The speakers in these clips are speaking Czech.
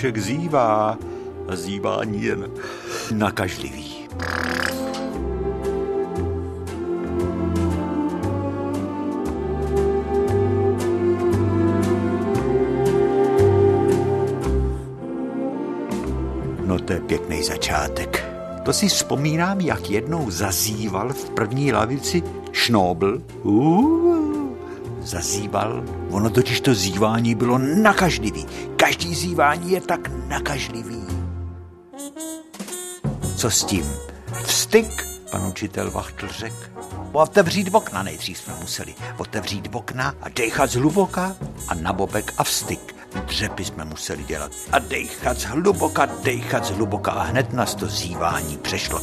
papoušek zývá a zývání jen nakažlivý. No to je pěkný začátek. To si vzpomínám, jak jednou zazýval v první lavici šnobl. Uh, zazýval. Ono totiž to zývání bylo nakažlivý. Každý zývání je tak nakažlivý. Co s tím? Vstyk, pan učitel Vachtl řekl. Otevřít okna nejdřív jsme museli. Otevřít okna a dechat zhluboka a na bobek a vstyk. Dřepy jsme museli dělat. A dechat zhluboka, dechat zhluboka a hned nás to zývání přešlo.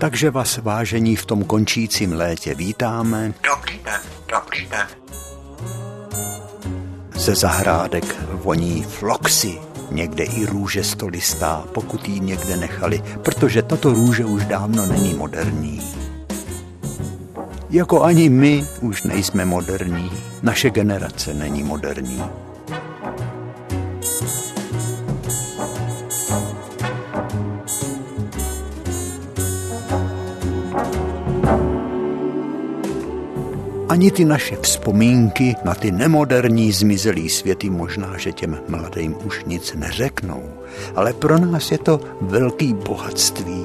Takže vás vážení v tom končícím létě vítáme. Dobrý den, dobrý den. Ze zahrádek voní floxy, někde i růže stolistá, pokud ji někde nechali, protože tato růže už dávno není moderní. Jako ani my už nejsme moderní, naše generace není moderní. Ani ty naše vzpomínky na ty nemoderní zmizelý světy možná, že těm mladým už nic neřeknou, ale pro nás je to velký bohatství.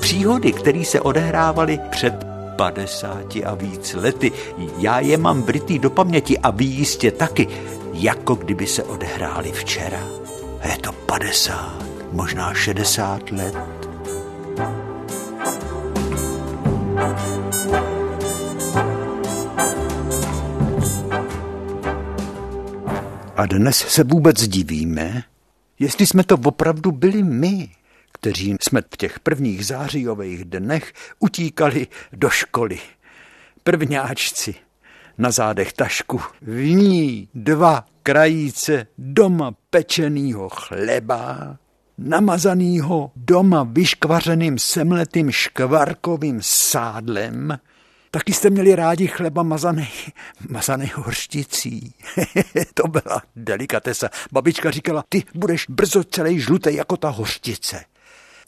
Příhody, které se odehrávaly před 50 a víc lety, já je mám vrytý do paměti a vy jistě taky, jako kdyby se odehrály včera. Je to 50, možná 60 let. A dnes se vůbec divíme, jestli jsme to opravdu byli my, kteří jsme v těch prvních zářijových dnech utíkali do školy. Prvňáčci, na zádech tašku, v ní dva krajíce doma pečenýho chleba, namazanýho doma vyškvařeným semletým škvarkovým sádlem, Taky jste měli rádi chleba mazaný, mazaný horšticí. to byla delikatesa. Babička říkala, ty budeš brzo celý žlutý jako ta hořtice.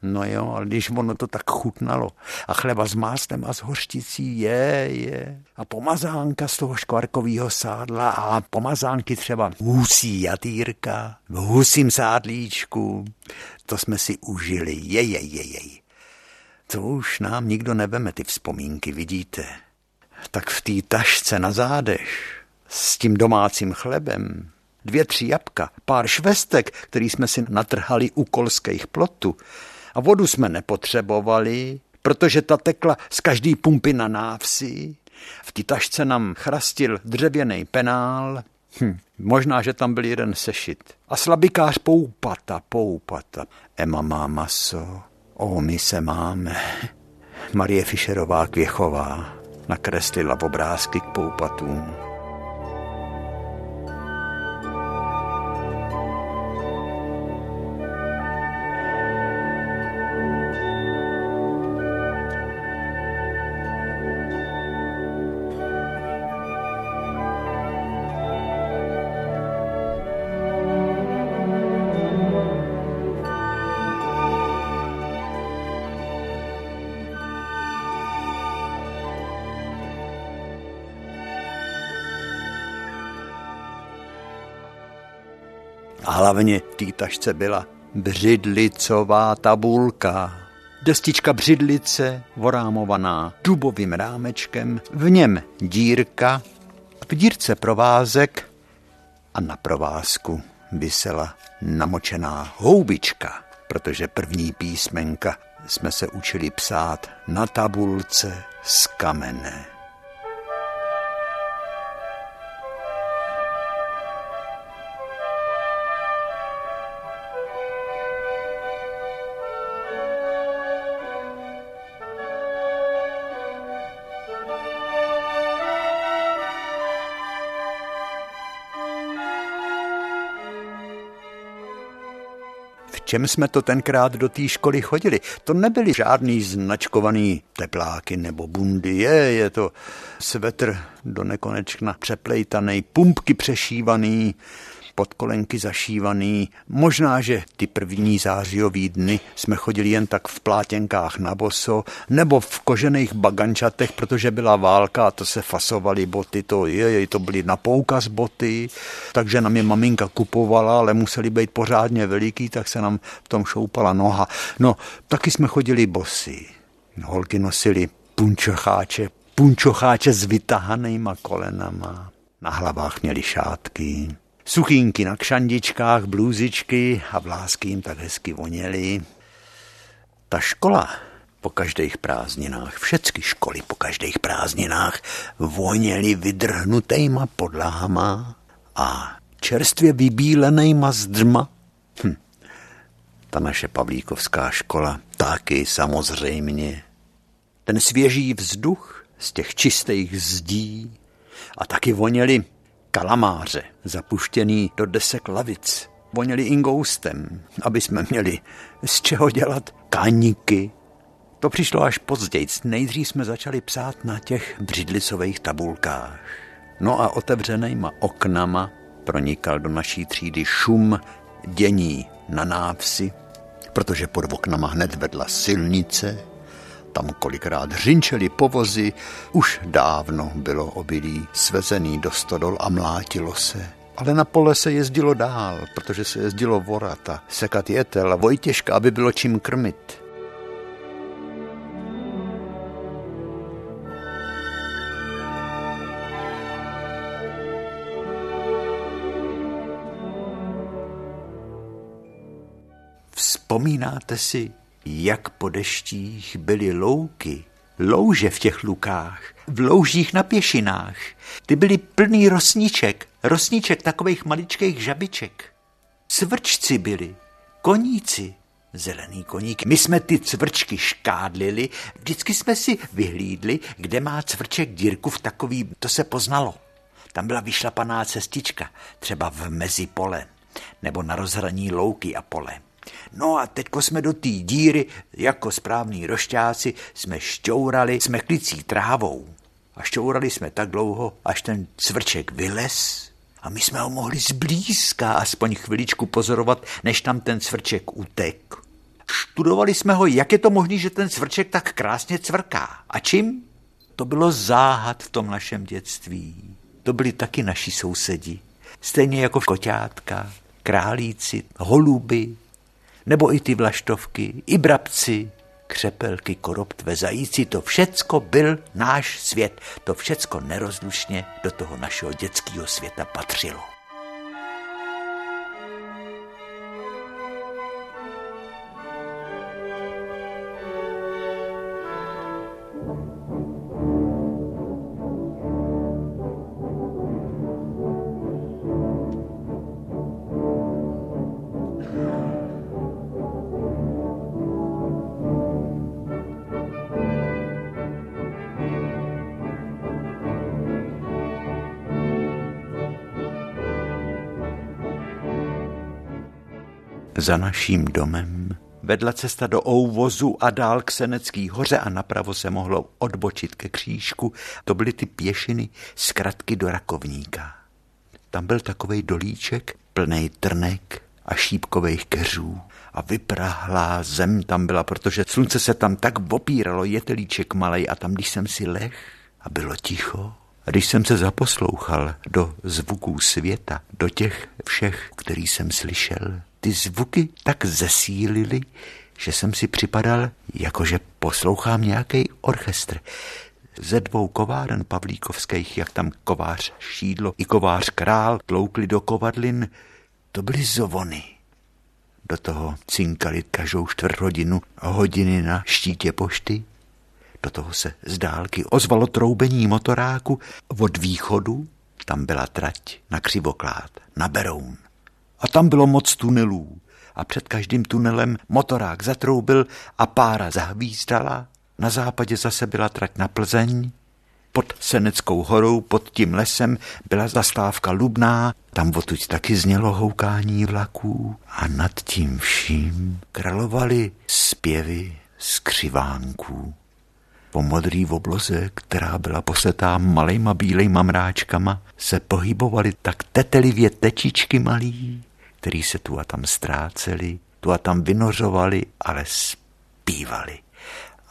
No jo, ale když ono to tak chutnalo a chleba s máslem a s hořticí je, je. A pomazánka z toho škvarkového sádla a pomazánky třeba husí jatýrka v husím sádlíčku. To jsme si užili, je, je, je, je. To už nám nikdo neveme, ty vzpomínky, vidíte. Tak v té tašce na zádech s tím domácím chlebem, dvě, tři jabka, pár švestek, který jsme si natrhali u kolských plotů. A vodu jsme nepotřebovali, protože ta tekla z každý pumpy na návsi. V té tašce nám chrastil dřevěný penál, hm, možná, že tam byl jeden sešit. A slabikář poupata, poupata. Ema má maso, O, my se máme. Marie Fischerová Kvěchová nakreslila obrázky k poupatům. A hlavně v té tašce byla břidlicová tabulka. Destička břidlice vorámovaná dubovým rámečkem, v něm dírka, v dírce provázek a na provázku vysela namočená houbička, protože první písmenka jsme se učili psát na tabulce z kamene. Čem jsme to tenkrát do té školy chodili. To nebyly žádný značkovaný tepláky nebo bundy, je, je to svetr do nekonečna přeplejtaný, pumpky přešívaný, podkolenky zašívaný. Možná, že ty první zářijový dny jsme chodili jen tak v plátěnkách na boso nebo v kožených bagančatech, protože byla válka a to se fasovaly boty, to, je, to byly na poukaz boty, takže nám je maminka kupovala, ale museli být pořádně veliký, tak se nám v tom šoupala noha. No, taky jsme chodili bosy. Holky nosily punčocháče, punčocháče s vytahanýma kolenama. Na hlavách měli šátky. Suchínky na kšandičkách, blůzičky a vlásky jim tak hezky voněly. Ta škola po každých prázdninách, všechny školy po každých prázdninách voněly vydrhnutejma podlahama a čerstvě vybílenejma zdrma. Hm. Ta naše Pavlíkovská škola taky samozřejmě. Ten svěží vzduch z těch čistých zdí a taky voněli kalamáře, zapuštěný do desek lavic. Voněli ingoustem, aby jsme měli z čeho dělat kaníky. To přišlo až později. Nejdřív jsme začali psát na těch břidlicových tabulkách. No a otevřenýma oknama pronikal do naší třídy šum dění na návsi, protože pod oknama hned vedla silnice, tam kolikrát řinčeli povozy, už dávno bylo obilí svezený do stodol a mlátilo se. Ale na pole se jezdilo dál, protože se jezdilo vorat a sekat jetel a Vojtěžka, aby bylo čím krmit. Vzpomínáte si, jak po deštích byly louky, louže v těch lukách, v loužích na pěšinách. Ty byly plný rosníček, rosníček takových maličkých žabiček. Cvrčci byli, koníci, zelený koník. My jsme ty cvrčky škádlili, vždycky jsme si vyhlídli, kde má cvrček dírku v takový, to se poznalo. Tam byla vyšlapaná cestička, třeba v mezi pole, nebo na rozhraní louky a pole. No a teďko jsme do té díry, jako správní rošťáci, jsme šťourali jsme trávou. A šťourali jsme tak dlouho, až ten cvrček vylez a my jsme ho mohli zblízka aspoň chviličku pozorovat, než tam ten cvrček utek. Študovali jsme ho, jak je to možné, že ten cvrček tak krásně cvrká. A čím? To bylo záhad v tom našem dětství. To byli taky naši sousedi. Stejně jako koťátka, králíci, holuby, nebo i ty vlaštovky, i brabci, křepelky, koroptve, zajíci, to všecko byl náš svět, to všecko nerozlučně do toho našeho dětského světa patřilo. Za naším domem vedla cesta do Ouvozu a dál k Senecký hoře a napravo se mohlo odbočit ke křížku. To byly ty pěšiny z kratky do Rakovníka. Tam byl takový dolíček plný trnek a šípkových keřů a vyprahlá zem tam byla, protože slunce se tam tak opíralo, jetelíček malej a tam, když jsem si leh a bylo ticho, a když jsem se zaposlouchal do zvuků světa, do těch všech, který jsem slyšel, ty zvuky tak zesílily, že jsem si připadal, jakože poslouchám nějaký orchestr. Ze dvou kováren pavlíkovských, jak tam kovář Šídlo i kovář Král tloukli do kovadlin, to byly zovony. Do toho cinkali každou čtvrt hodinu hodiny na štítě pošty. Do toho se z dálky ozvalo troubení motoráku od východu. Tam byla trať na Křivoklád, na Beroun a tam bylo moc tunelů. A před každým tunelem motorák zatroubil a pára zahvízdala. Na západě zase byla trať na Plzeň. Pod Seneckou horou, pod tím lesem byla zastávka Lubná, tam odtud taky znělo houkání vlaků a nad tím vším královaly zpěvy skřivánků. Po modrý obloze, která byla posetá malejma bílejma mráčkama, se pohybovaly tak tetelivě tečičky malý, který se tu a tam ztráceli, tu a tam vynořovali, ale zpívali.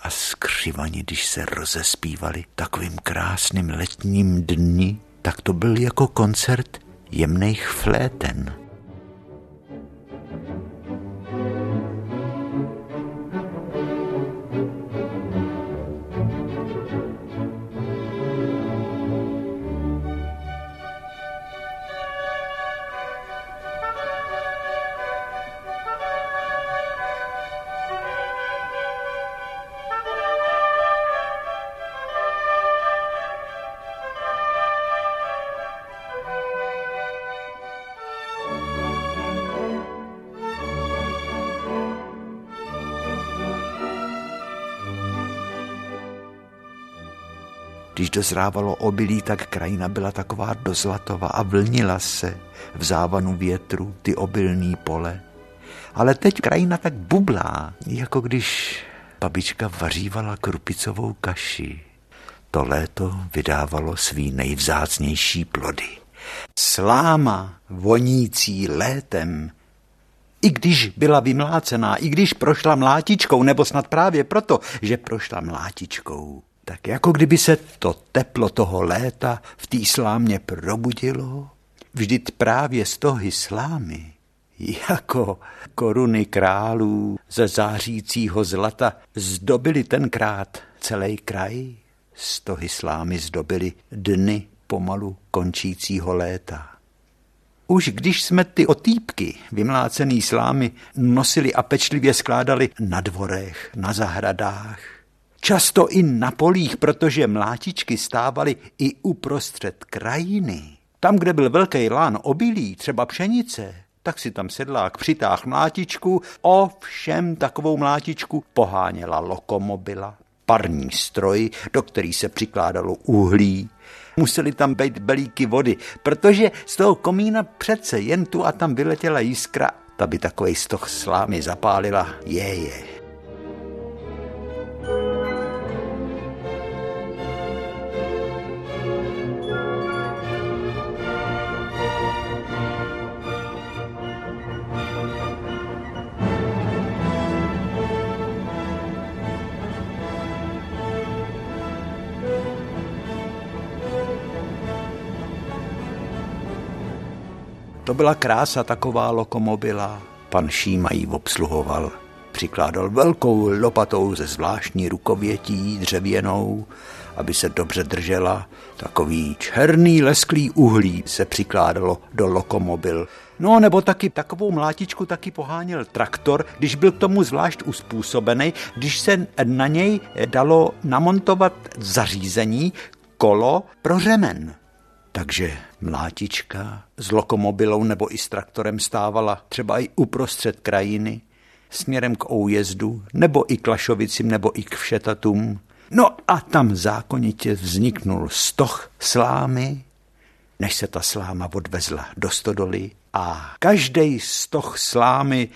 A skřivani, když se rozespívali takovým krásným letním dni, tak to byl jako koncert jemných fléten. Když dozrávalo obilí, tak krajina byla taková dozlatová a vlnila se v závanu větru ty obilní pole. Ale teď krajina tak bublá, jako když babička vařívala krupicovou kaši. To léto vydávalo svý nejvzácnější plody. Sláma vonící létem, i když byla vymlácená, i když prošla mlátičkou, nebo snad právě proto, že prošla mlátičkou, tak jako kdyby se to teplo toho léta v té slámě probudilo, vždyť právě z toho slámy, jako koruny králů ze zářícího zlata, zdobili tenkrát celý kraj, z toho slámy zdobili dny pomalu končícího léta. Už když jsme ty otýpky, vymlácený slámy, nosili a pečlivě skládali na dvorech, na zahradách, Často i na polích, protože mlátičky stávaly i uprostřed krajiny. Tam, kde byl velký lán obilí, třeba pšenice, tak si tam sedlák přitáh mlátičku, ovšem takovou mlátičku poháněla lokomobila, parní stroj, do který se přikládalo uhlí. Museli tam být belíky vody, protože z toho komína přece jen tu a tam vyletěla jiskra, ta by takovej stoch slámy zapálila, je, je. To byla krása taková lokomobila. Pan Šíma ji obsluhoval. Přikládal velkou lopatou ze zvláštní rukovětí dřevěnou, aby se dobře držela. Takový černý lesklý uhlí se přikládalo do lokomobil. No nebo taky takovou mlátičku taky poháněl traktor, když byl k tomu zvlášť uspůsobený, když se na něj dalo namontovat zařízení, kolo pro řemen. Takže mlátička s lokomobilou nebo i s traktorem stávala třeba i uprostřed krajiny, směrem k Oujezdu, nebo i k Lašovicím, nebo i k Všetatům. No a tam zákonitě vzniknul stoch slámy, než se ta sláma odvezla do stodoly a každý stoch slámy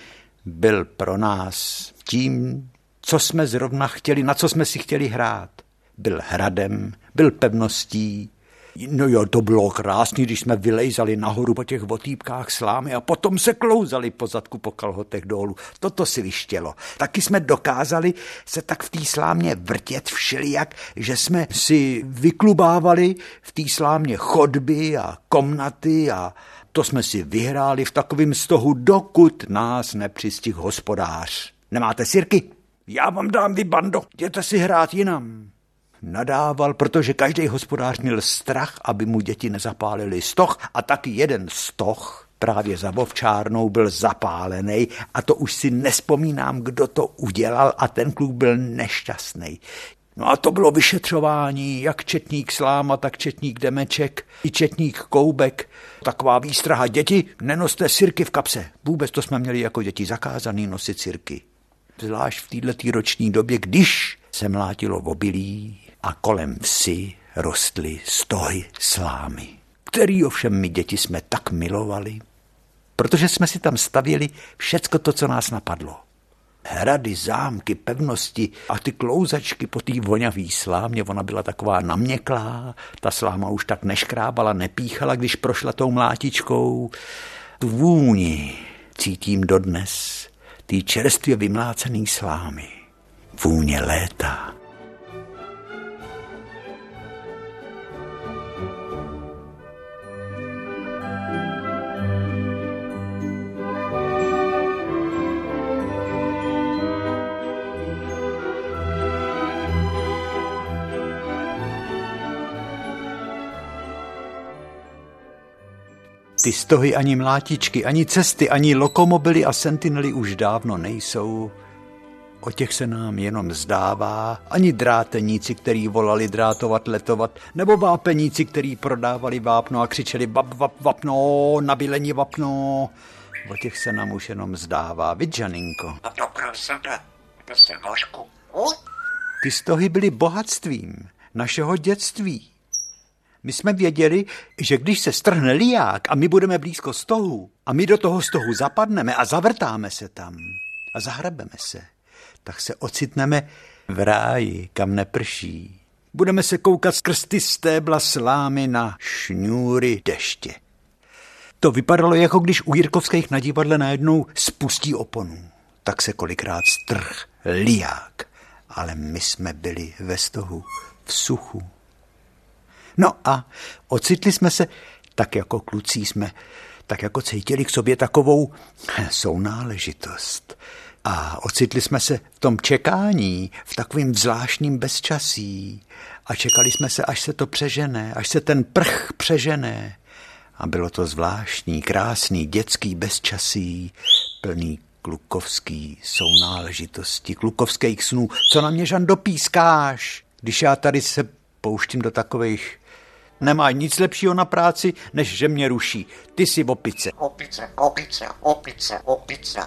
byl pro nás tím, co jsme zrovna chtěli, na co jsme si chtěli hrát. Byl hradem, byl pevností, No jo, to bylo krásný, když jsme vylejzali nahoru po těch otýpkách slámy a potom se klouzali po zadku po kalhotech dolů. Toto si vyštělo. Taky jsme dokázali se tak v té slámě vrtět všelijak, že jsme si vyklubávali v té slámě chodby a komnaty a to jsme si vyhráli v takovém stohu, dokud nás nepřistih hospodář. Nemáte sirky? Já vám dám vy bando, jděte si hrát jinam nadával, protože každý hospodář měl strach, aby mu děti nezapálili stoch a taky jeden stoch právě za Vovčárnou byl zapálený a to už si nespomínám, kdo to udělal a ten kluk byl nešťastný. No a to bylo vyšetřování, jak četník Sláma, tak četník Demeček, i četník Koubek. Taková výstraha. Děti, nenoste sirky v kapse. Vůbec to jsme měli jako děti zakázaný nosit sirky. Zvlášť v této roční době, když se mlátilo v obilí, a kolem vsi rostly stohy slámy, který ovšem my děti jsme tak milovali, protože jsme si tam stavěli všecko to, co nás napadlo. Hrady, zámky, pevnosti a ty klouzačky po té vonavý slámě, ona byla taková naměklá, ta sláma už tak neškrábala, nepíchala, když prošla tou mlátičkou. Tu vůni cítím dodnes, ty čerstvě vymlácený slámy. Vůně léta. Ty stohy ani mlátičky, ani cesty, ani lokomobily a sentinely už dávno nejsou. O těch se nám jenom zdává, ani dráteníci, který volali drátovat, letovat, nebo vápeníci, který prodávali vápno a křičeli vap, vap, vapno, nabílení vapno. O těch se nám už jenom zdává, vid, Žaninko? A to prosím, to se nožku. Ty stohy byly bohatstvím našeho dětství. My jsme věděli, že když se strhne liák a my budeme blízko stohu a my do toho stohu zapadneme a zavrtáme se tam a zahrabeme se, tak se ocitneme v ráji, kam neprší. Budeme se koukat skrz ty stébla slámy na šňůry deště. To vypadalo, jako když u Jirkovských na divadle najednou spustí oponu. Tak se kolikrát strh liák. Ale my jsme byli ve stohu, v suchu. No a ocitli jsme se, tak jako kluci jsme, tak jako cítili k sobě takovou sounáležitost. A ocitli jsme se v tom čekání, v takovým zvláštním bezčasí. A čekali jsme se, až se to přežené, až se ten prch přežené. A bylo to zvláštní, krásný, dětský bezčasí, plný klukovský sounáležitosti, klukovských snů. Co na mě, Žan, dopískáš, když já tady se pouštím do takových Nemá nic lepšího na práci, než že mě ruší. Ty jsi opice. Opice, opice, opice, opice.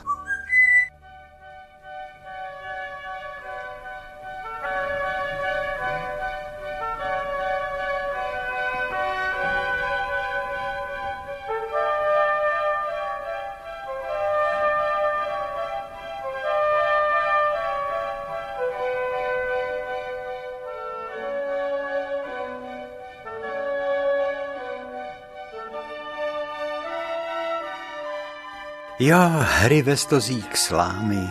Jo, hry ve stozík slámy.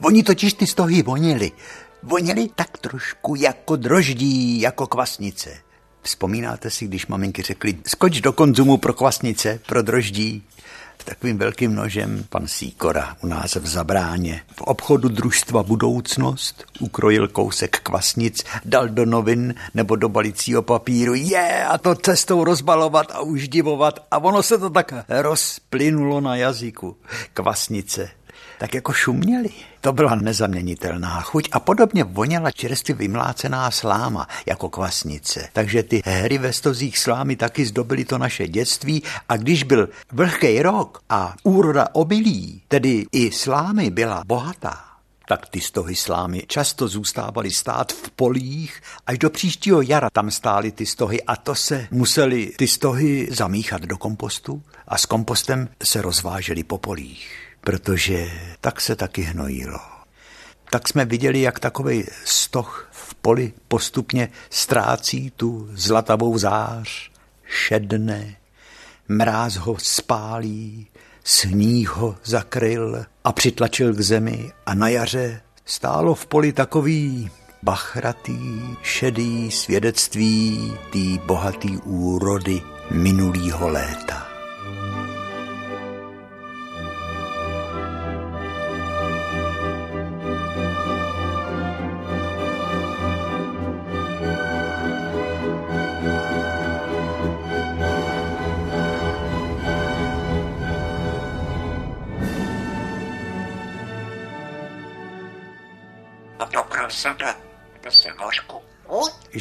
Oni totiž ty stohy vonili. Vonili tak trošku jako droždí, jako kvasnice. Vzpomínáte si, když maminky řekli, skoč do konzumu pro kvasnice, pro droždí? Takovým velkým nožem pan Síkora u nás v Zabráně. V obchodu družstva Budoucnost ukrojil kousek kvasnic, dal do novin nebo do balicího papíru. Je, a to cestou rozbalovat a už divovat. A ono se to tak rozplynulo na jazyku. Kvasnice tak jako šuměli. To byla nezaměnitelná chuť a podobně voněla čerstvě vymlácená sláma jako kvasnice. Takže ty hry ve stozích slámy taky zdobily to naše dětství a když byl vlhký rok a úroda obilí, tedy i slámy byla bohatá, tak ty stohy slámy často zůstávaly stát v polích, až do příštího jara tam stály ty stohy a to se museli ty stohy zamíchat do kompostu a s kompostem se rozvážely po polích protože tak se taky hnojilo. Tak jsme viděli, jak takový stoch v poli postupně ztrácí tu zlatavou zář, šedne, mráz ho spálí, sníh ho zakryl a přitlačil k zemi a na jaře stálo v poli takový bachratý, šedý svědectví tý bohatý úrody minulýho léta.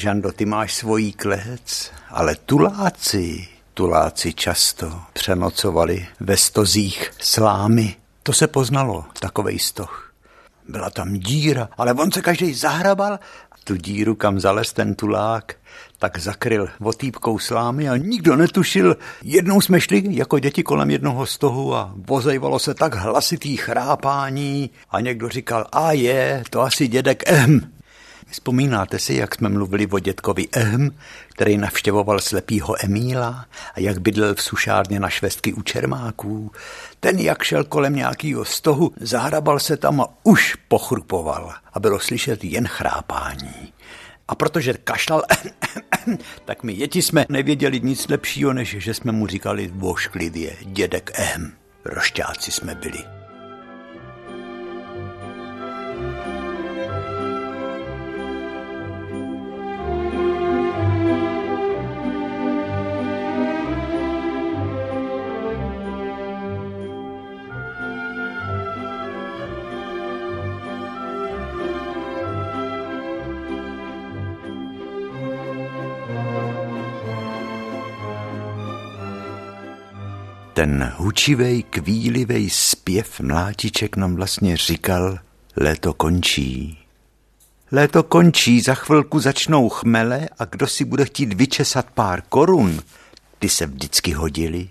Žando, ty máš svojí klec, ale tuláci, tuláci často přenocovali ve stozích slámy. To se poznalo, takovej stoch. Byla tam díra, ale on se každý zahrabal tu díru, kam zales ten tulák, tak zakryl votýpkou slámy a nikdo netušil. Jednou jsme šli jako děti kolem jednoho stohu a vozejvalo se tak hlasitý chrápání a někdo říkal, a je, to asi dědek Ehm. Vzpomínáte si, jak jsme mluvili o dětkovi Ehm, který navštěvoval slepýho Emíla a jak bydlel v sušárně na švestky u Čermáků. Ten, jak šel kolem nějakého stohu, zahrabal se tam a už pochrupoval a bylo slyšet jen chrápání. A protože kašlal, tak my děti jsme nevěděli nic lepšího, než že jsme mu říkali vošklivě dědek Ehm. Rošťáci jsme byli. Ten hučivej, kvílivej zpěv mlátiček nám vlastně říkal, léto končí. Léto končí, za chvilku začnou chmele a kdo si bude chtít vyčesat pár korun, ty se vždycky hodili.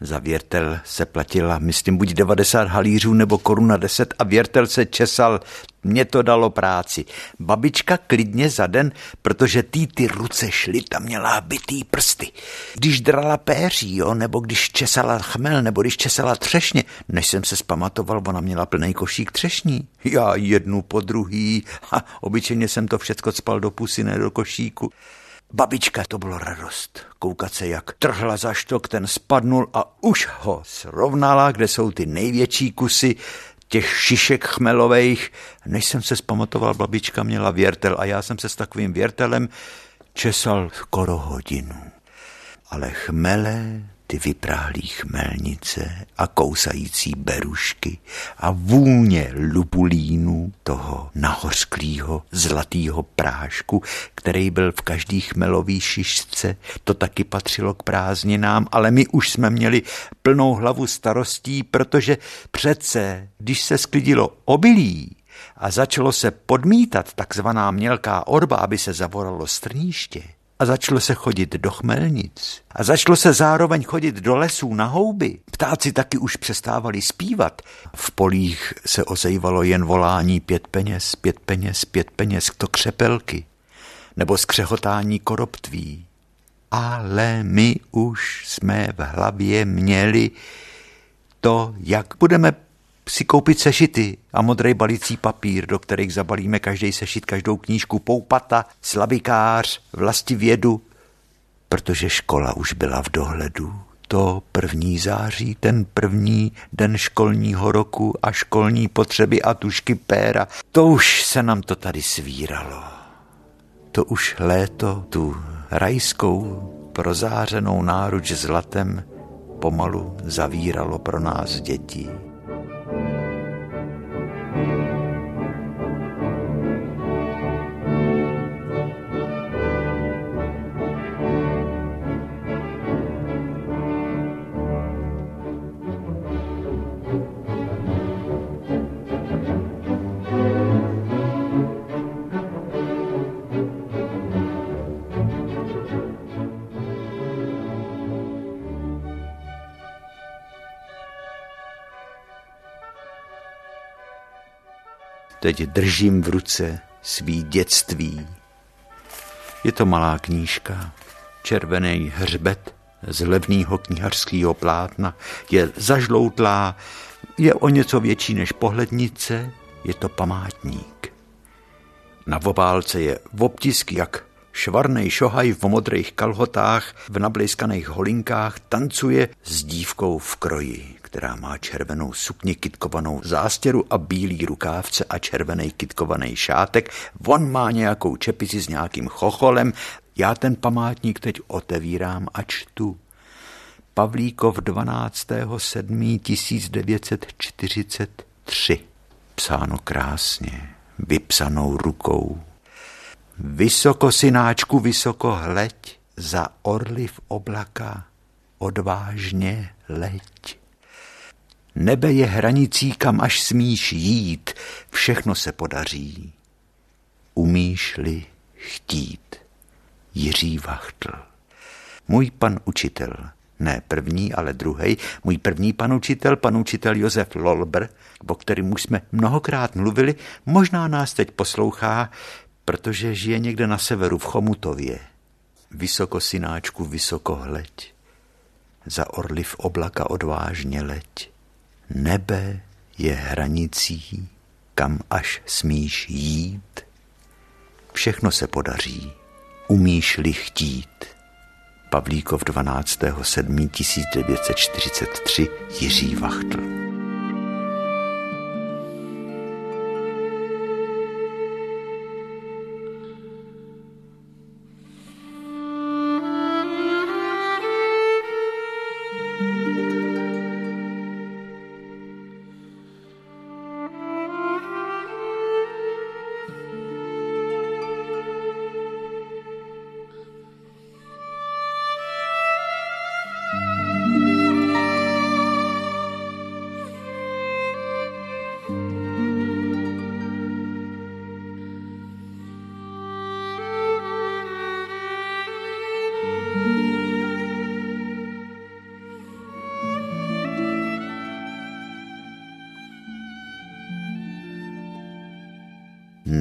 Za věrtel se platila, myslím, buď 90 halířů nebo koruna 10 a věrtel se česal. Mě to dalo práci. Babička klidně za den, protože tý ty ruce šly, tam měla bytý prsty. Když drala péří, jo, nebo když česala chmel, nebo když česala třešně, než jsem se zpamatoval, ona měla plný košík třešní. Já jednu po druhý a obyčejně jsem to všecko spal do pusy, ne do košíku. Babička, to bylo radost. Koukat se, jak trhla za štok, ten spadnul a už ho srovnala, kde jsou ty největší kusy těch šišek chmelových. Než jsem se zpamatoval, babička měla věrtel a já jsem se s takovým věrtelem česal skoro hodinu. Ale chmele ty vypráhlý chmelnice a kousající berušky a vůně lupulínu toho nahořklýho zlatýho prášku, který byl v každý chmelový šišce. To taky patřilo k prázdninám, ale my už jsme měli plnou hlavu starostí, protože přece, když se sklidilo obilí, a začalo se podmítat takzvaná mělká orba, aby se zavoralo strníště, a začalo se chodit do chmelnic. A začalo se zároveň chodit do lesů na houby. Ptáci taky už přestávali zpívat. V polích se ozejvalo jen volání pět peněz, pět peněz, pět peněz, to křepelky. Nebo skřehotání koroptví. Ale my už jsme v hlavě měli to, jak budeme si koupit sešity a modrý balící papír, do kterých zabalíme každý sešit, každou knížku, poupata, slavikář, vědu, protože škola už byla v dohledu. To první září, ten první den školního roku a školní potřeby a tušky péra, to už se nám to tady svíralo. To už léto tu rajskou prozářenou náruč zlatem pomalu zavíralo pro nás děti. Teď držím v ruce svý dětství. Je to malá knížka, červený hřbet z levného knihařského plátna, je zažloutlá, je o něco větší než pohlednice, je to památník. Na obálce je obtisk, jak švarnej šohaj v modrých kalhotách, v nablejskaných holinkách tancuje s dívkou v kroji která má červenou sukni kitkovanou zástěru a bílý rukávce a červený kitkovaný šátek. On má nějakou čepici s nějakým chocholem. Já ten památník teď otevírám a čtu. Pavlíkov 12.7.1943. Psáno krásně, vypsanou rukou. Vysoko, synáčku, vysoko hleď, za orly v oblaka, odvážně leď. Nebe je hranicí, kam až smíš jít, všechno se podaří. Umíš-li chtít. Jiří Vachtl. Můj pan učitel, ne první, ale druhý, můj první pan učitel, pan učitel Josef Lolber, o kterým už jsme mnohokrát mluvili, možná nás teď poslouchá, protože žije někde na severu v Chomutově. Vysoko synáčku, vysoko hleď. Za orly v oblaka odvážně leď. Nebe je hranicí, kam až smíš jít. Všechno se podaří, umíš-li chtít. Pavlíkov 12. 7. 1943 Jiří Vachtl.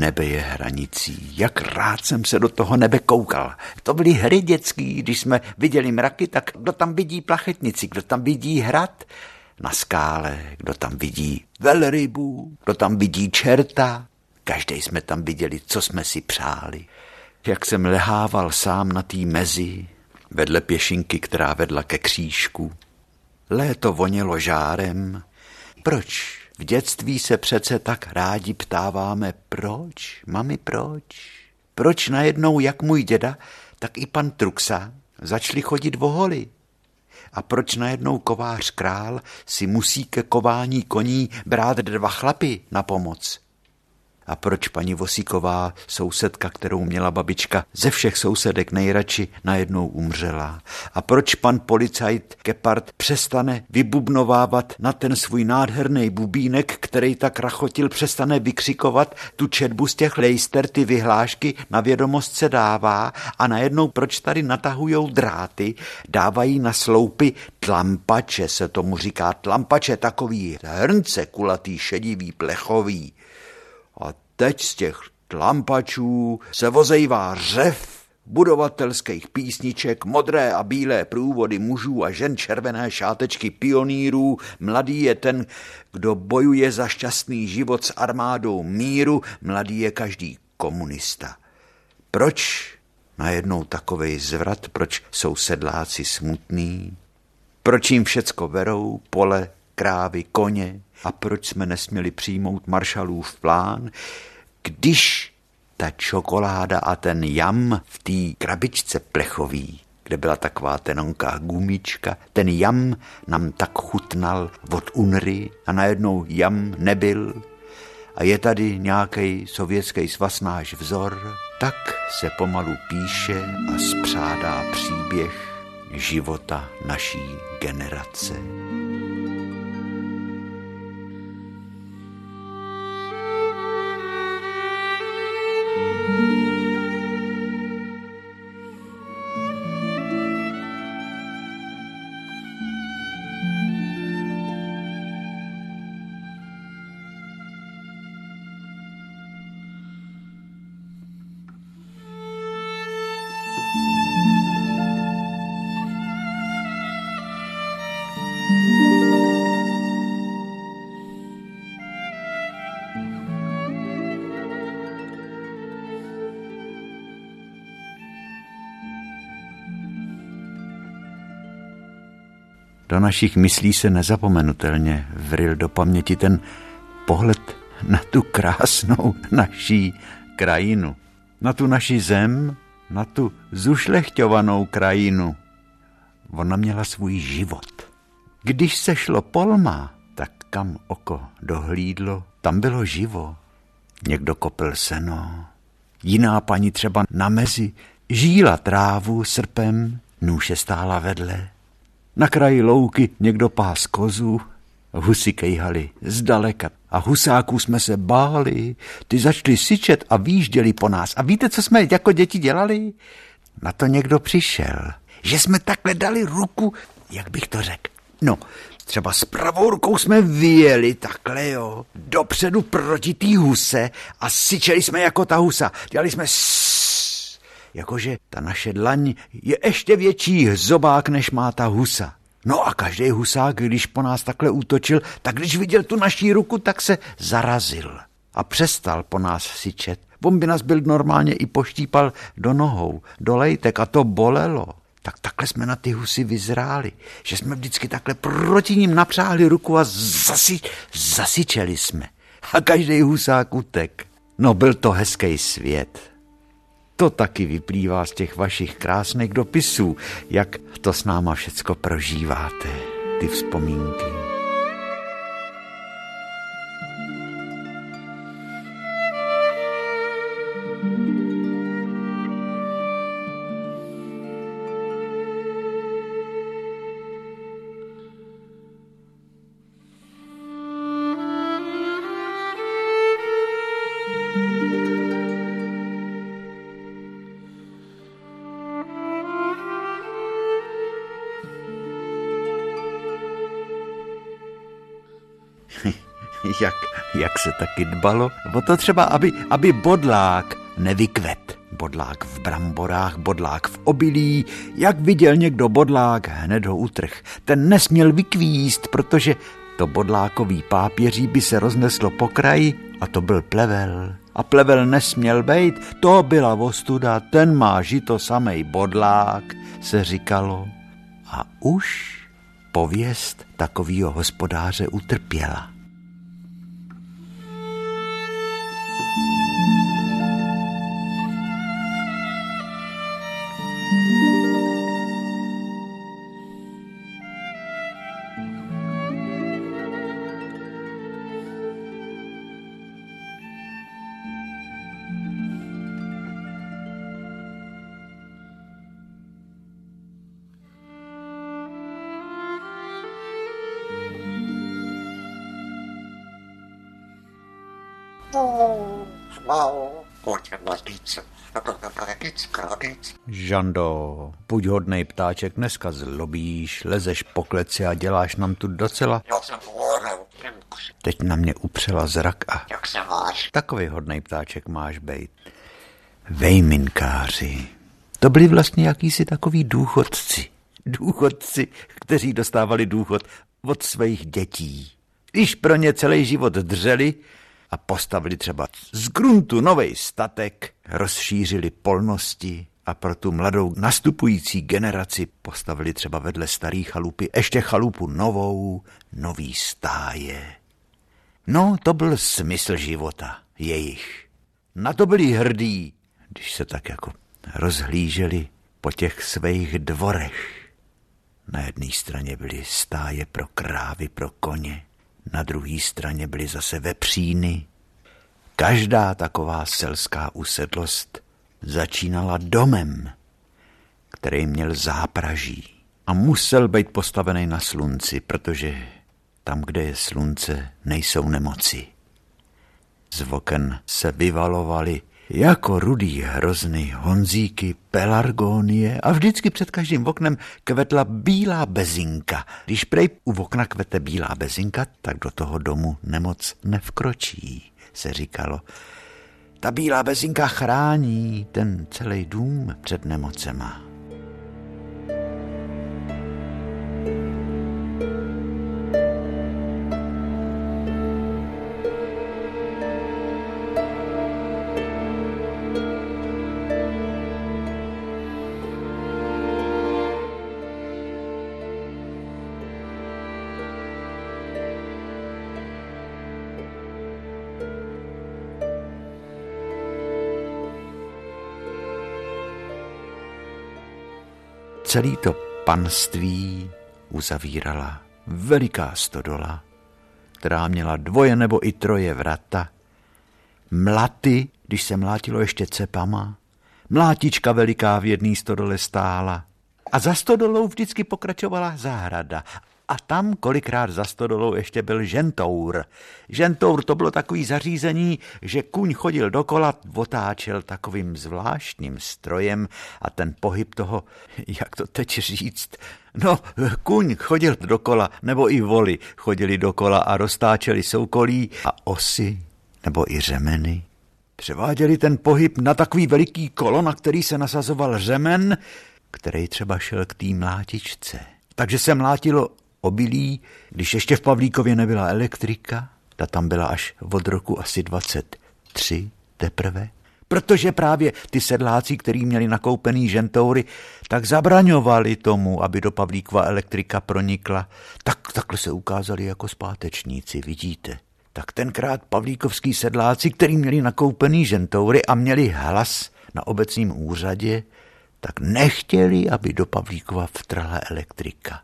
Nebe je hranicí. Jak rád jsem se do toho nebe koukal. To byly hry dětský, když jsme viděli mraky, tak kdo tam vidí plachetnici, kdo tam vidí hrad na skále, kdo tam vidí velrybu, kdo tam vidí čerta. Každý jsme tam viděli, co jsme si přáli. Jak jsem lehával sám na té mezi, vedle pěšinky, která vedla ke křížku. Léto vonělo žárem. Proč v dětství se přece tak rádi ptáváme, proč, mami, proč? Proč najednou, jak můj děda, tak i pan Truxa začali chodit voholi? A proč najednou kovář král si musí ke kování koní brát dva chlapy na pomoc? A proč paní Vosíková, sousedka, kterou měla babička, ze všech sousedek nejradši najednou umřela? A proč pan policajt Kepard přestane vybubnovávat na ten svůj nádherný bubínek, který tak rachotil, přestane vykřikovat tu četbu z těch lejster, ty vyhlášky na vědomost se dává a najednou proč tady natahujou dráty, dávají na sloupy tlampače, se tomu říká tlampače, takový hrnce kulatý, šedivý, plechový. Teď z těch tlampačů se vozejvá řev budovatelských písniček, modré a bílé průvody mužů a žen, červené šátečky pionýrů, mladý je ten, kdo bojuje za šťastný život s armádou míru, mladý je každý komunista. Proč najednou takovej zvrat, proč jsou sedláci smutní, proč jim všecko verou, pole, krávy, koně, a proč jsme nesměli přijmout Maršalův plán, když ta čokoláda a ten jam v té krabičce plechový, kde byla taková tenonká gumička, ten jam nám tak chutnal od Unry a najednou jam nebyl a je tady nějaký sovětský svaz náš vzor, tak se pomalu píše a spřádá příběh života naší generace. Do našich myslí se nezapomenutelně vril do paměti ten pohled na tu krásnou naší krajinu, na tu naši zem, na tu zušlechťovanou krajinu. Ona měla svůj život. Když se šlo polma, tak kam oko dohlídlo, tam bylo živo. Někdo kopil seno, jiná paní třeba na mezi žíla trávu srpem, nůše stála vedle. Na kraji louky někdo pás kozu, Husy kejhali zdaleka a husáků jsme se báli. Ty začali syčet a výjížděli po nás. A víte, co jsme jako děti dělali? Na to někdo přišel, že jsme takhle dali ruku, jak bych to řekl. No, třeba s pravou rukou jsme vyjeli takhle, jo, dopředu proti té huse a syčeli jsme jako ta husa. Dělali jsme jakože ta naše dlaň je ještě větší zobák, než má ta husa. No a každý husák, když po nás takhle útočil, tak když viděl tu naší ruku, tak se zarazil a přestal po nás syčet. On by nás byl normálně i poštípal do nohou, do lejtek a to bolelo. Tak takhle jsme na ty husy vyzráli, že jsme vždycky takhle proti ním napřáhli ruku a zasi, zasyčeli jsme. A každý husák utek. No byl to hezký svět. To taky vyplývá z těch vašich krásných dopisů, jak to s náma všecko prožíváte, ty vzpomínky. Se taky dbalo o to třeba, aby, aby bodlák nevykvet. Bodlák v bramborách, bodlák v obilí. Jak viděl někdo bodlák, hned ho utrh. Ten nesměl vykvíst, protože to bodlákový pápěří by se rozneslo po kraji a to byl plevel. A plevel nesměl bejt, to byla vostuda, ten má žito samej bodlák, se říkalo. A už pověst takovýho hospodáře utrpěla. Žando, buď hodnej ptáček, dneska zlobíš, lezeš po kleci a děláš nám tu docela... Teď na mě upřela zrak a... Jak se máš? Takový hodnej ptáček máš bejt. Vejminkáři. To byli vlastně jakýsi takový důchodci. Důchodci, kteří dostávali důchod od svých dětí. Když pro ně celý život dřeli, a postavili třeba z gruntu nový statek, rozšířili polnosti a pro tu mladou nastupující generaci postavili třeba vedle starý chalupy ještě chalupu novou, nový stáje. No, to byl smysl života, jejich. Na to byli hrdí, když se tak jako rozhlíželi po těch svých dvorech. Na jedné straně byly stáje pro krávy, pro koně, na druhé straně byly zase vepříny. Každá taková selská usedlost začínala domem, který měl zápraží a musel být postavený na slunci, protože tam, kde je slunce, nejsou nemoci. Z oken se vyvalovaly jako rudý hrozny honzíky, pelargonie a vždycky před každým oknem kvetla bílá bezinka. Když prej u okna kvete bílá bezinka, tak do toho domu nemoc nevkročí, se říkalo. Ta bílá bezinka chrání ten celý dům před nemocema. Celý to panství uzavírala veliká stodola, která měla dvoje nebo i troje vrata, mlaty, když se mlátilo ještě cepama, mlátička veliká v jedné stodole stála. A za stodolou vždycky pokračovala zahrada A tam kolikrát za stodolou ještě byl žentour. Žentour to bylo takový zařízení, že kuň chodil dokola, otáčel takovým zvláštním strojem a ten pohyb toho, jak to teď říct, no, kuň chodil dokola, nebo i voli chodili dokola a roztáčeli soukolí a osy, nebo i řemeny. Převáděli ten pohyb na takový veliký kolo, na který se nasazoval řemen, který třeba šel k té mlátičce. Takže se mlátilo obilí, když ještě v Pavlíkově nebyla elektrika, ta tam byla až od roku asi 23 teprve. Protože právě ty sedláci, kteří měli nakoupený žentoury, tak zabraňovali tomu, aby do Pavlíkova elektrika pronikla. Tak takhle se ukázali jako zpátečníci, vidíte. Tak tenkrát pavlíkovský sedláci, kteří měli nakoupený žentoury a měli hlas na obecním úřadě, tak nechtěli, aby do Pavlíkova vtrhla elektrika.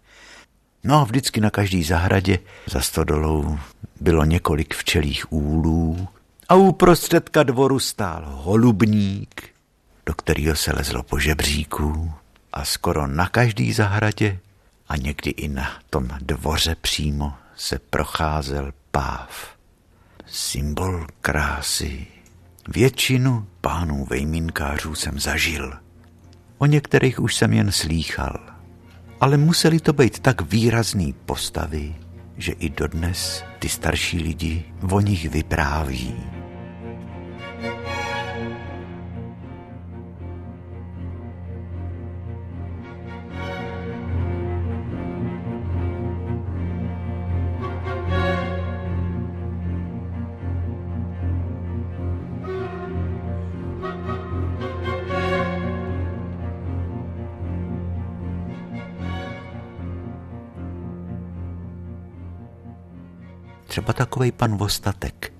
No a vždycky na každý zahradě za stodolou bylo několik včelých úlů a uprostředka dvoru stál holubník, do kterého se lezlo po žebříku a skoro na každý zahradě a někdy i na tom dvoře přímo se procházel páv. Symbol krásy. Většinu pánů vejminkářů jsem zažil. O některých už jsem jen slýchal – ale museli to být tak výrazný postavy, že i dodnes ty starší lidi o nich vypráví. Třeba takovej pan Vostatek.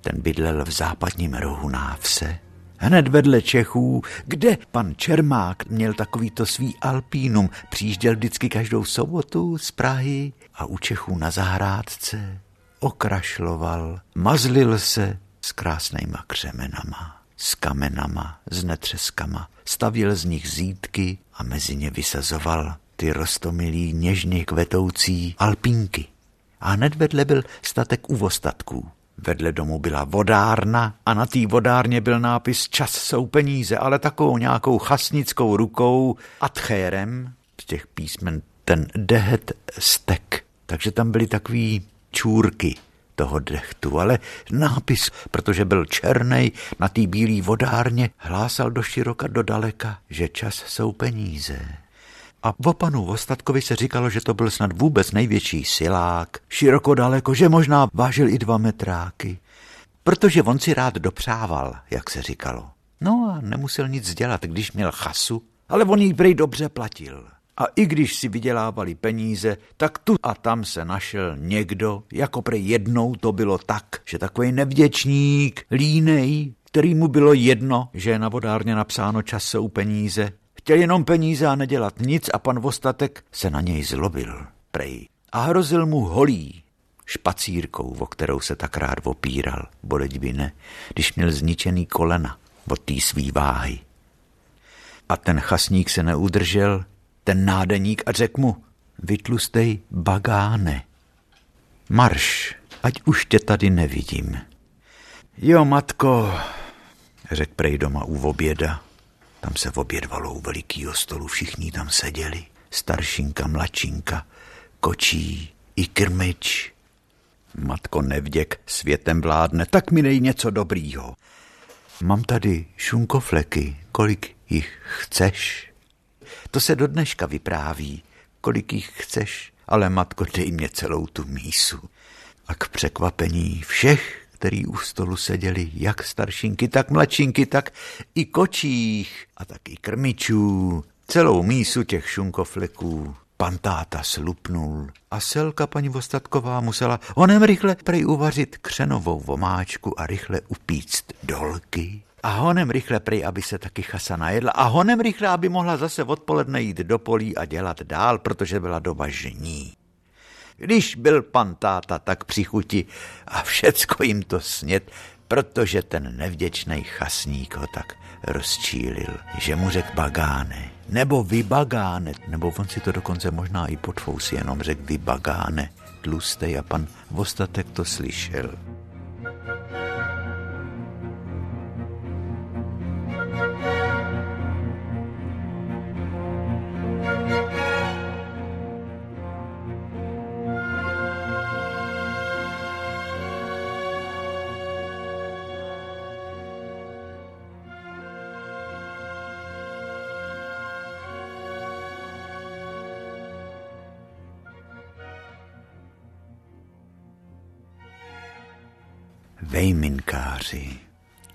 Ten bydlel v západním rohu návse, hned vedle Čechů, kde pan Čermák měl takovýto svý alpínum, přijížděl vždycky každou sobotu z Prahy a u Čechů na zahrádce okrašloval, mazlil se s krásnýma křemenama, s kamenama, s netřeskama, stavil z nich zítky a mezi ně vysazoval ty rostomilý něžně kvetoucí alpínky a hned vedle byl statek uvostatků. Vedle domu byla vodárna a na té vodárně byl nápis Čas jsou peníze, ale takovou nějakou chasnickou rukou a tchérem z těch písmen ten dehet stek. Takže tam byly takový čůrky toho dechtu, ale nápis, protože byl černej na té bílé vodárně, hlásal do široka do daleka, že čas jsou peníze. A o panu Vostatkovi se říkalo, že to byl snad vůbec největší silák, široko daleko, že možná vážil i dva metráky, protože on si rád dopřával, jak se říkalo. No a nemusel nic dělat, když měl chasu, ale on jí prej dobře platil. A i když si vydělávali peníze, tak tu a tam se našel někdo, jako prej jednou to bylo tak, že takový nevděčník, línej, který mu bylo jedno, že je na vodárně napsáno čas jsou peníze, Chtěl jenom peníze a nedělat nic a pan Vostatek se na něj zlobil, prej. A hrozil mu holí, špacírkou, o kterou se tak rád opíral, boleť by ne, když měl zničený kolena od té svý váhy. A ten chasník se neudržel, ten nádeník a řekl mu, vytlustej bagáne. Marš, ať už tě tady nevidím. Jo, matko, řekl prej doma u oběda, tam se obědvalo u velikýho stolu, všichni tam seděli. Staršinka, mladšinka, kočí i krmič. Matko nevděk, světem vládne, tak mi dej něco dobrýho. Mám tady šunkofleky, kolik jich chceš? To se do dneška vypráví, kolik jich chceš, ale matko, dej mě celou tu mísu. A k překvapení všech který u stolu seděli jak staršinky, tak mladšinky, tak i kočích a tak i krmičů. Celou mísu těch šunkofleků pan táta slupnul a selka paní Vostatková musela onem rychle prej uvařit křenovou vomáčku a rychle upíct dolky. A honem rychle prej, aby se taky chasa najedla. A honem rychle, aby mohla zase odpoledne jít do polí a dělat dál, protože byla doba žení. Když byl pan táta tak při chuti a všecko jim to snět, protože ten nevděčný chasník ho tak rozčílil, že mu řekl bagáne, nebo vybagáne, nebo on si to dokonce možná i podfousí, jenom řekl vybagáne, tlustej a pan Vostatek to slyšel.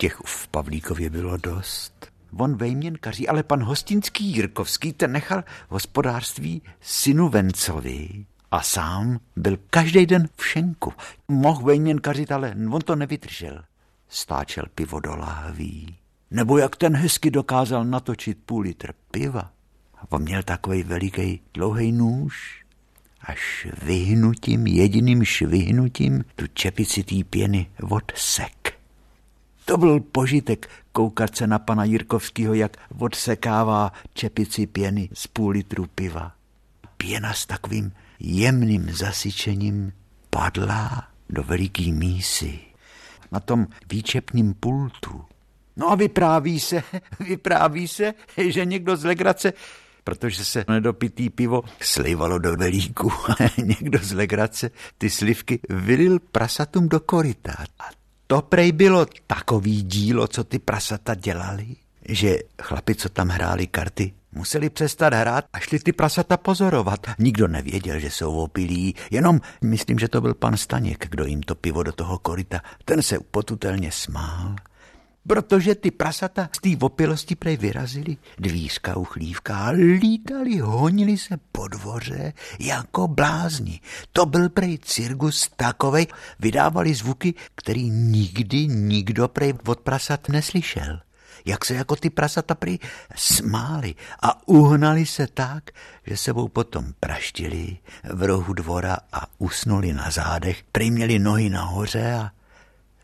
Těch v Pavlíkově bylo dost. On vejměnkaří, ale pan Hostinský Jirkovský ten nechal hospodářství synu Vencovi a sám byl každý den v šenku. Mohl vejměnkařit, ale on to nevydržel. Stáčel pivo do láhví. Nebo jak ten hezky dokázal natočit půl litr piva. On měl takový veliký dlouhý nůž a švihnutím, jediným švihnutím tu čepici té pěny odsek. To byl požitek koukat se na pana Jirkovského, jak odsekává čepici pěny z půl litru piva. Pěna s takovým jemným zasyčením padla do veliký mísy na tom výčepním pultu. No a vypráví se, vypráví se, že někdo z legrace protože se nedopitý pivo slivalo do velíku. Někdo z legrace ty slivky vylil prasatům do koryta. A to prej bylo takový dílo, co ty prasata dělali, že chlapi, co tam hráli karty, museli přestat hrát a šli ty prasata pozorovat. Nikdo nevěděl, že jsou opilí, jenom myslím, že to byl pan Staněk, kdo jim to pivo do toho koryta. Ten se potutelně smál protože ty prasata z té opilosti prej vyrazili dvířka uchlívka a lítali, honili se po dvoře jako blázni. To byl prej cirkus takovej, vydávali zvuky, který nikdy nikdo prej od prasat neslyšel. Jak se jako ty prasata prý smáli a uhnali se tak, že sebou potom praštili v rohu dvora a usnuli na zádech, prý měli nohy nahoře a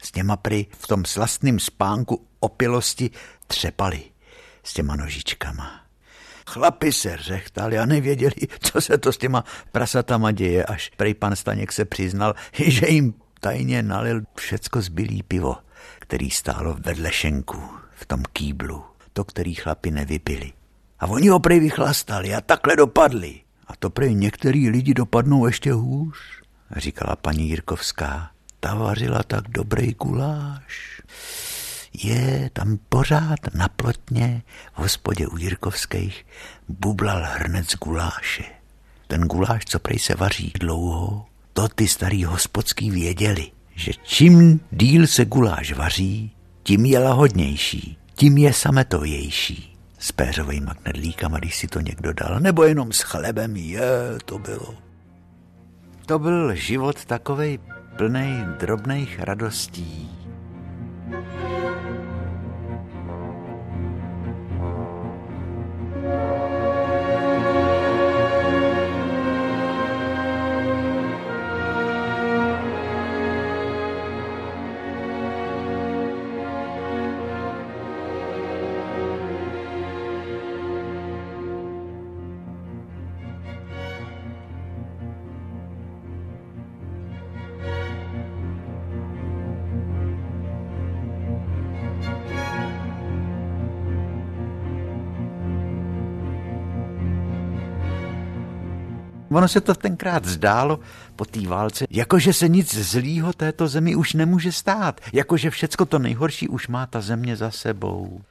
s těma pry v tom slastným spánku opilosti třepali s těma nožičkama. Chlapi se řechtali a nevěděli, co se to s těma prasatama děje, až prej pan Staněk se přiznal, že jim tajně nalil všecko zbylý pivo, který stálo vedle šenku v tom kýblu, to, který chlapi nevypili. A oni ho prej vychlastali a takhle dopadli. A to prej některý lidi dopadnou ještě hůř, říkala paní Jirkovská ta vařila tak dobrý guláš. Je tam pořád na plotně v hospodě u Jirkovských bublal hrnec guláše. Ten guláš, co prej se vaří dlouho, to ty starý hospodský věděli, že čím díl se guláš vaří, tím je lahodnější, tím je sametovější. S péřovými knedlíkama, když si to někdo dal, nebo jenom s chlebem, je, to bylo. To byl život takovej plnej drobných radostí. Ono se to tenkrát zdálo po té válce, jakože se nic zlýho této zemi už nemůže stát, jakože všecko to nejhorší už má ta země za sebou.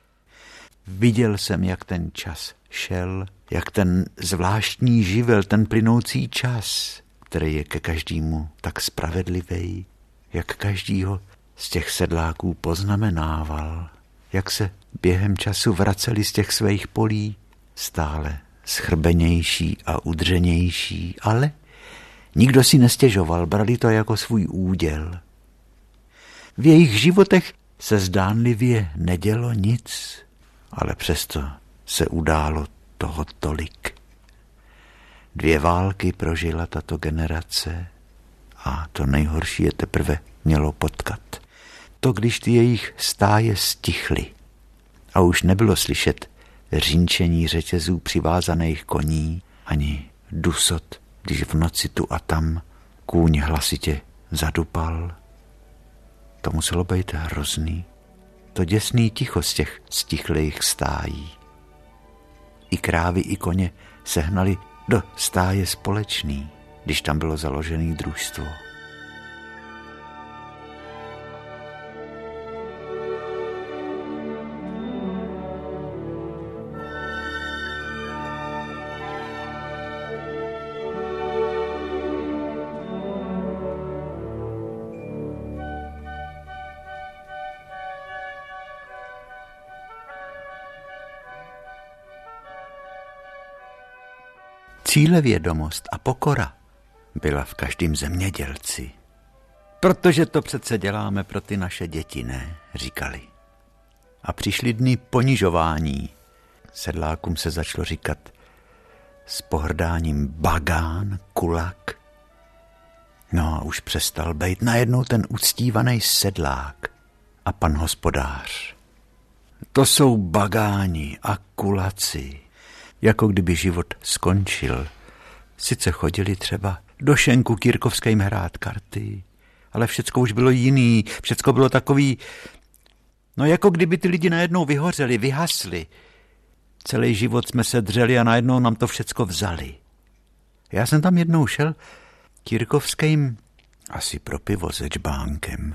Viděl jsem, jak ten čas šel, jak ten zvláštní živel, ten plynoucí čas, který je ke každému tak spravedlivý, jak každýho z těch sedláků poznamenával, jak se během času vraceli z těch svých polí stále schrbenější a udřenější, ale nikdo si nestěžoval, brali to jako svůj úděl. V jejich životech se zdánlivě nedělo nic, ale přesto se událo toho tolik. Dvě války prožila tato generace a to nejhorší je teprve mělo potkat. To, když ty jejich stáje stichly a už nebylo slyšet řínčení řetězů přivázaných koní, ani dusot, když v noci tu a tam kůň hlasitě zadupal. To muselo být hrozný. To děsný ticho z těch stichlých stájí. I krávy, i koně sehnali do stáje společný, když tam bylo založené družstvo. Cílevědomost a pokora byla v každém zemědělci. Protože to přece děláme pro ty naše děti, ne? Říkali. A přišly dny ponižování. Sedlákům se začalo říkat s pohrdáním bagán, kulak. No a už přestal být najednou ten uctívaný sedlák a pan hospodář. To jsou bagáni a kulaci jako kdyby život skončil. Sice chodili třeba do šenku Kirkovským hrát karty, ale všecko už bylo jiný, všecko bylo takový, no jako kdyby ty lidi najednou vyhořeli, vyhasli. Celý život jsme se dřeli a najednou nám to všecko vzali. Já jsem tam jednou šel Kirkovským asi pro pivo se čbánkem.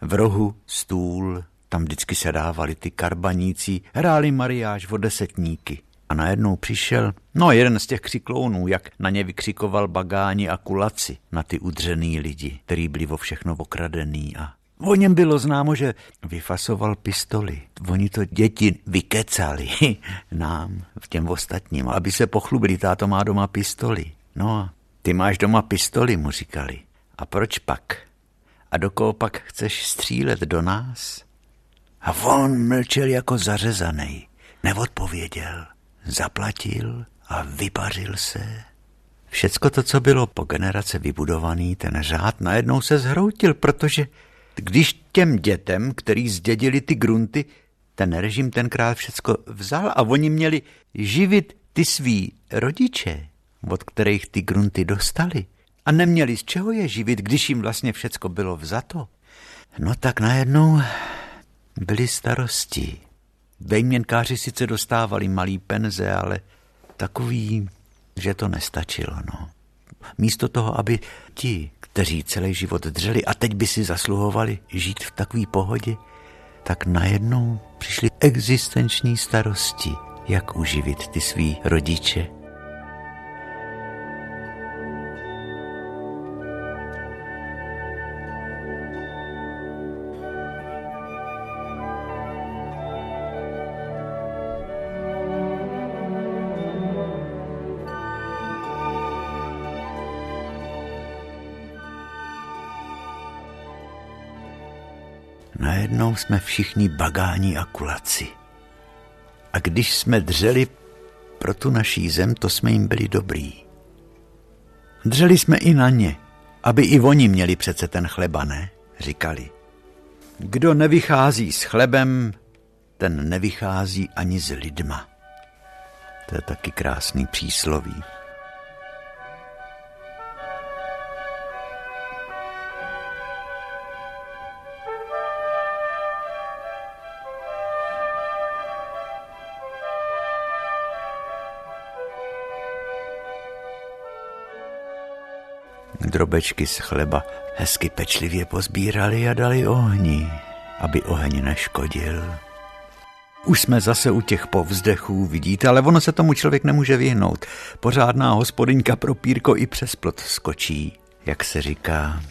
V rohu stůl, tam vždycky se dávali ty karbaníci, hráli mariáž o desetníky. A najednou přišel, no jeden z těch křiklounů, jak na ně vykřikoval bagáni a kulaci na ty udřený lidi, který byli vo všechno okradený a O něm bylo známo, že vyfasoval pistoli. Oni to děti vykecali nám, v těm ostatním, aby se pochlubili, táto má doma pistoli. No a ty máš doma pistoli, mu říkali. A proč pak? A do koho pak chceš střílet do nás? A on mlčel jako zařezaný, neodpověděl zaplatil a vypařil se. Všecko to, co bylo po generace vybudovaný, ten řád najednou se zhroutil, protože když těm dětem, který zdědili ty grunty, ten režim tenkrát všecko vzal a oni měli živit ty svý rodiče, od kterých ty grunty dostali, a neměli z čeho je živit, když jim vlastně všecko bylo vzato, no tak najednou byli starosti. Vejměnkáři sice dostávali malý penze, ale takový, že to nestačilo. No. Místo toho, aby ti, kteří celý život dřeli a teď by si zasluhovali žít v takové pohodě, tak najednou přišly existenční starosti, jak uživit ty svý rodiče, Najednou jsme všichni bagáni a kulaci. A když jsme dřeli pro tu naší zem, to jsme jim byli dobrý. Dřeli jsme i na ně, aby i oni měli přece ten chleba, ne? Říkali. Kdo nevychází s chlebem, ten nevychází ani s lidma. To je taky krásný přísloví. Drobečky z chleba hezky pečlivě pozbírali a dali ohni, aby oheň neškodil. Už jsme zase u těch povzdechů, vidíte, ale ono se tomu člověk nemůže vyhnout. Pořádná hospodyňka pro pírko i přes plot skočí, jak se říká.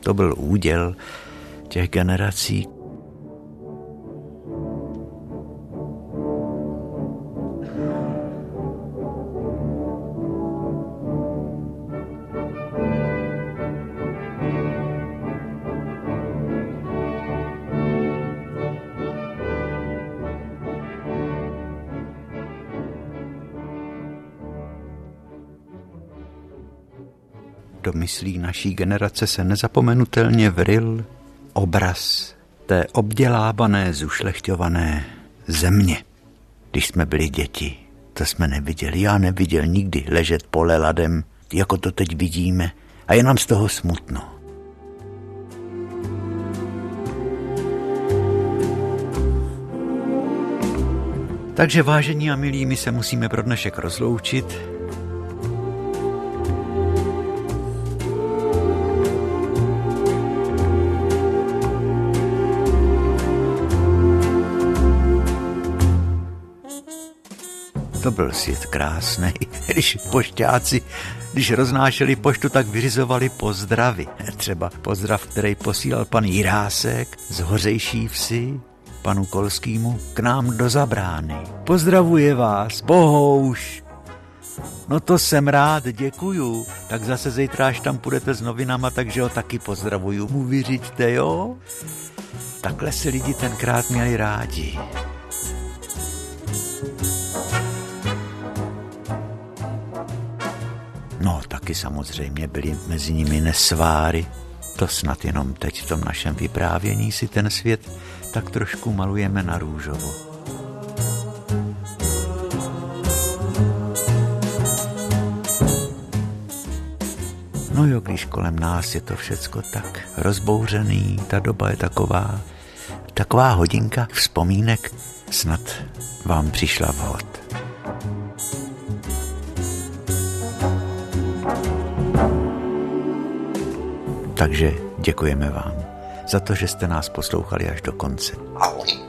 To byl úděl těch generací, myslí naší generace se nezapomenutelně vril obraz té obdělávané, zušlechťované země. když jsme byli děti. To jsme neviděli. Já neviděl nikdy ležet pole ladem, jako to teď vidíme. A je nám z toho smutno. Takže vážení a milí, my se musíme pro dnešek rozloučit. To byl svět krásný, když pošťáci, když roznášeli poštu, tak vyřizovali pozdravy. Třeba pozdrav, který posílal pan Jirásek z Hořejší vsi, panu Kolskýmu k nám do Zabrány. Pozdravuje vás, bohouš. No to jsem rád, děkuju. Tak zase zítra, až tam půjdete s novinama, takže ho taky pozdravuju. Mu vyřiďte, jo? Takhle se lidi tenkrát měli rádi. No, taky samozřejmě byly mezi nimi nesváry. To snad jenom teď v tom našem vyprávění si ten svět tak trošku malujeme na růžovo. No jo, když kolem nás je to všecko tak rozbouřený, ta doba je taková, taková hodinka vzpomínek, snad vám přišla vhod. Takže děkujeme vám za to, že jste nás poslouchali až do konce. Ahoj.